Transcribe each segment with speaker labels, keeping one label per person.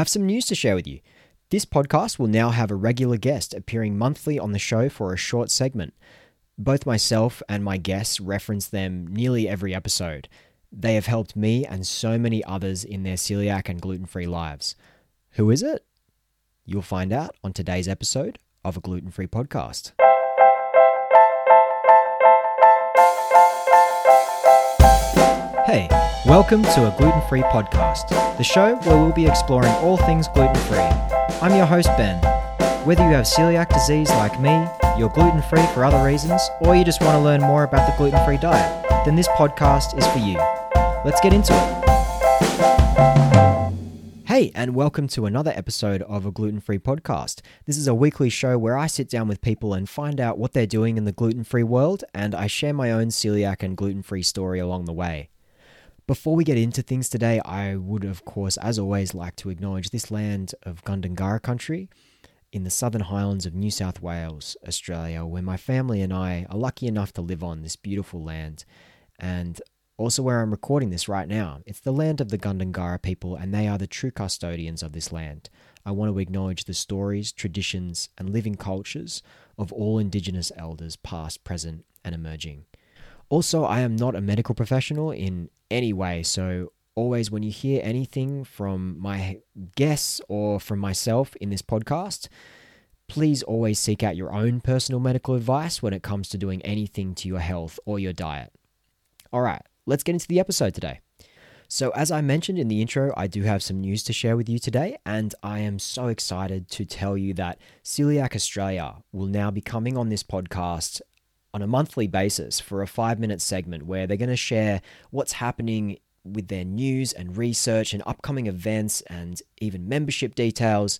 Speaker 1: have some news to share with you. This podcast will now have a regular guest appearing monthly on the show for a short segment. Both myself and my guests reference them nearly every episode. They have helped me and so many others in their celiac and gluten free lives. Who is it? You'll find out on today's episode of a gluten free podcast. Hey, welcome to a gluten free podcast, the show where we'll be exploring all things gluten free. I'm your host, Ben. Whether you have celiac disease like me, you're gluten free for other reasons, or you just want to learn more about the gluten free diet, then this podcast is for you. Let's get into it. Hey, and welcome to another episode of a gluten free podcast. This is a weekly show where I sit down with people and find out what they're doing in the gluten free world, and I share my own celiac and gluten free story along the way. Before we get into things today, I would, of course, as always, like to acknowledge this land of Gundungurra country in the southern highlands of New South Wales, Australia, where my family and I are lucky enough to live on this beautiful land. And also where I'm recording this right now. It's the land of the Gundungurra people, and they are the true custodians of this land. I want to acknowledge the stories, traditions, and living cultures of all Indigenous elders, past, present, and emerging. Also, I am not a medical professional in any way, so always when you hear anything from my guests or from myself in this podcast, please always seek out your own personal medical advice when it comes to doing anything to your health or your diet. All right, let's get into the episode today. So, as I mentioned in the intro, I do have some news to share with you today, and I am so excited to tell you that Coeliac Australia will now be coming on this podcast on a monthly basis for a five minute segment where they're going to share what's happening with their news and research and upcoming events and even membership details.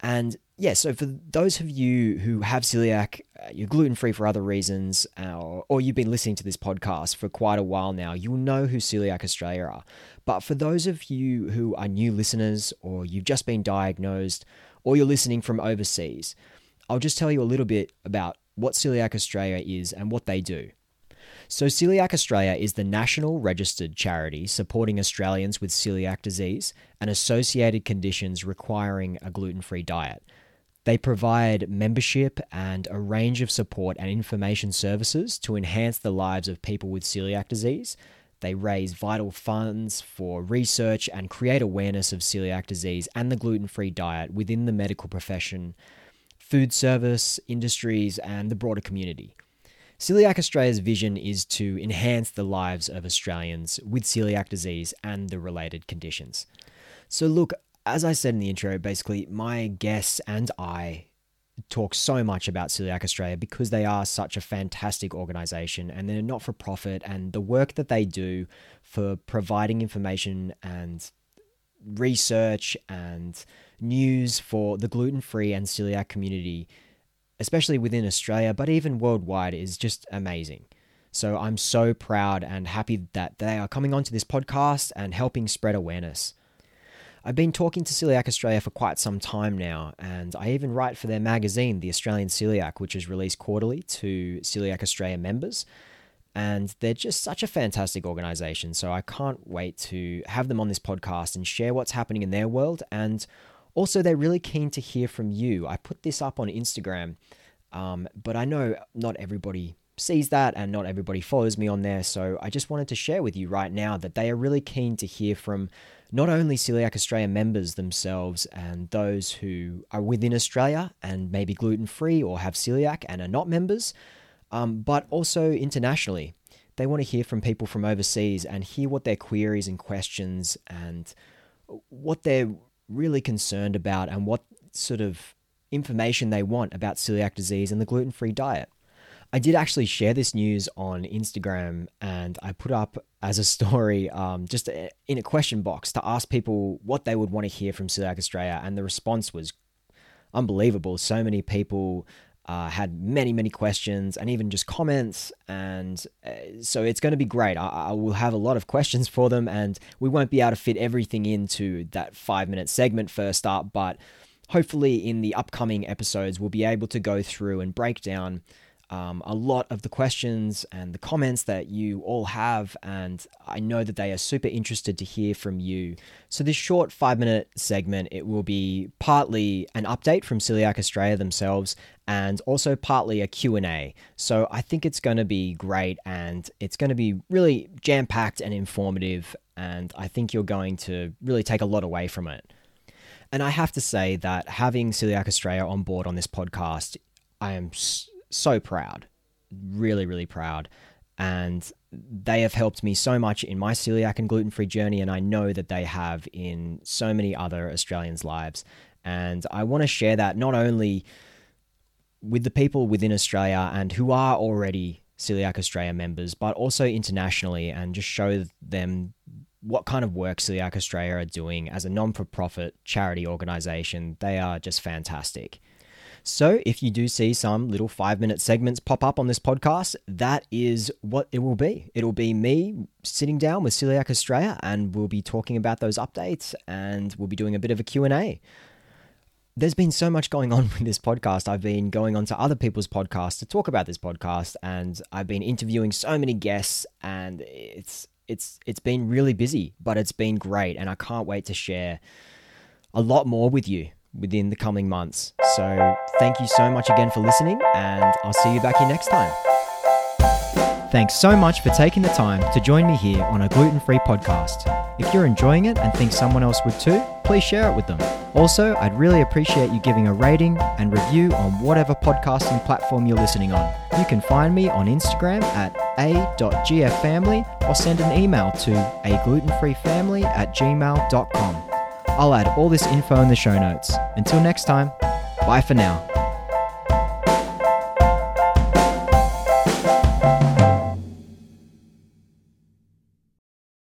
Speaker 1: And yeah, so for those of you who have celiac, uh, you're gluten free for other reasons, uh, or, or you've been listening to this podcast for quite a while now, you'll know who Coeliac Australia are. But for those of you who are new listeners, or you've just been diagnosed, or you're listening from overseas, I'll just tell you a little bit about what Coeliac Australia is and what they do. So, Coeliac Australia is the national registered charity supporting Australians with celiac disease and associated conditions requiring a gluten free diet. They provide membership and a range of support and information services to enhance the lives of people with celiac disease. They raise vital funds for research and create awareness of celiac disease and the gluten free diet within the medical profession food service, industries, and the broader community. Coeliac Australia's vision is to enhance the lives of Australians with celiac disease and the related conditions. So, look, as I said in the intro, basically, my guests and I talk so much about Coeliac Australia because they are such a fantastic organization and they're not for profit, and the work that they do for providing information and research and news for the gluten free and celiac community, especially within Australia, but even worldwide, is just amazing. So I'm so proud and happy that they are coming onto this podcast and helping spread awareness. I've been talking to Coeliac Australia for quite some time now, and I even write for their magazine, The Australian Coeliac, which is released quarterly to Coeliac Australia members. And they're just such a fantastic organization. So I can't wait to have them on this podcast and share what's happening in their world and also, they're really keen to hear from you. I put this up on Instagram, um, but I know not everybody sees that and not everybody follows me on there. So I just wanted to share with you right now that they are really keen to hear from not only Coeliac Australia members themselves and those who are within Australia and maybe gluten free or have celiac and are not members, um, but also internationally. They want to hear from people from overseas and hear what their queries and questions and what they're really concerned about and what sort of information they want about celiac disease and the gluten free diet. I did actually share this news on Instagram and I put up as a story um, just in a question box to ask people what they would want to hear from Coeliac Australia. And the response was unbelievable. So many people uh, had many, many questions and even just comments. And uh, so it's going to be great. I, I, will have a lot of questions for them, and we won't be able to fit everything into that five minute segment first up. But hopefully, in the upcoming episodes, we'll be able to go through and break down um, a lot of the questions and the comments that you all have, and I know that they are super interested to hear from you. So this short five minute segment, it will be partly an update from Coeliac Australia themselves, and also partly a Q&A. So I think it's going to be great, and it's going to be really jam packed and informative, and I think you're going to really take a lot away from it. And I have to say that having Coeliac Australia on board on this podcast, I am so proud, really, really proud. And they have helped me so much in my celiac and gluten free journey, and I know that they have in so many other Australians' lives. And I want to share that not only with the people within Australia and who are already Coeliac Australia members, but also internationally, and just show them what kind of work Coeliac Australia are doing as a non for profit charity organization. They are just fantastic. So, if you do see some little five minute segments pop up on this podcast, that is what it will be. It'll be me sitting down with Coeliac Australia and we'll be talking about those updates and we'll be doing a bit of a Q&A. There's been so much going on with this podcast. I've been going on to other people's podcasts to talk about this podcast and I've been interviewing so many guests and it's it's it's been really busy, but it's been great and I can't wait to share a lot more with you within the coming months. So, thank you so much again for listening, and I'll see you back here next time. Thanks so much for taking the time to join me here on a gluten free podcast. If you're enjoying it and think someone else would too, please share it with them. Also, I'd really appreciate you giving a rating and review on whatever podcasting platform you're listening on. You can find me on Instagram at a.gffamily or send an email to a glutenfreefamily at gmail.com. I'll add all this info in the show notes. Until next time, bye for now.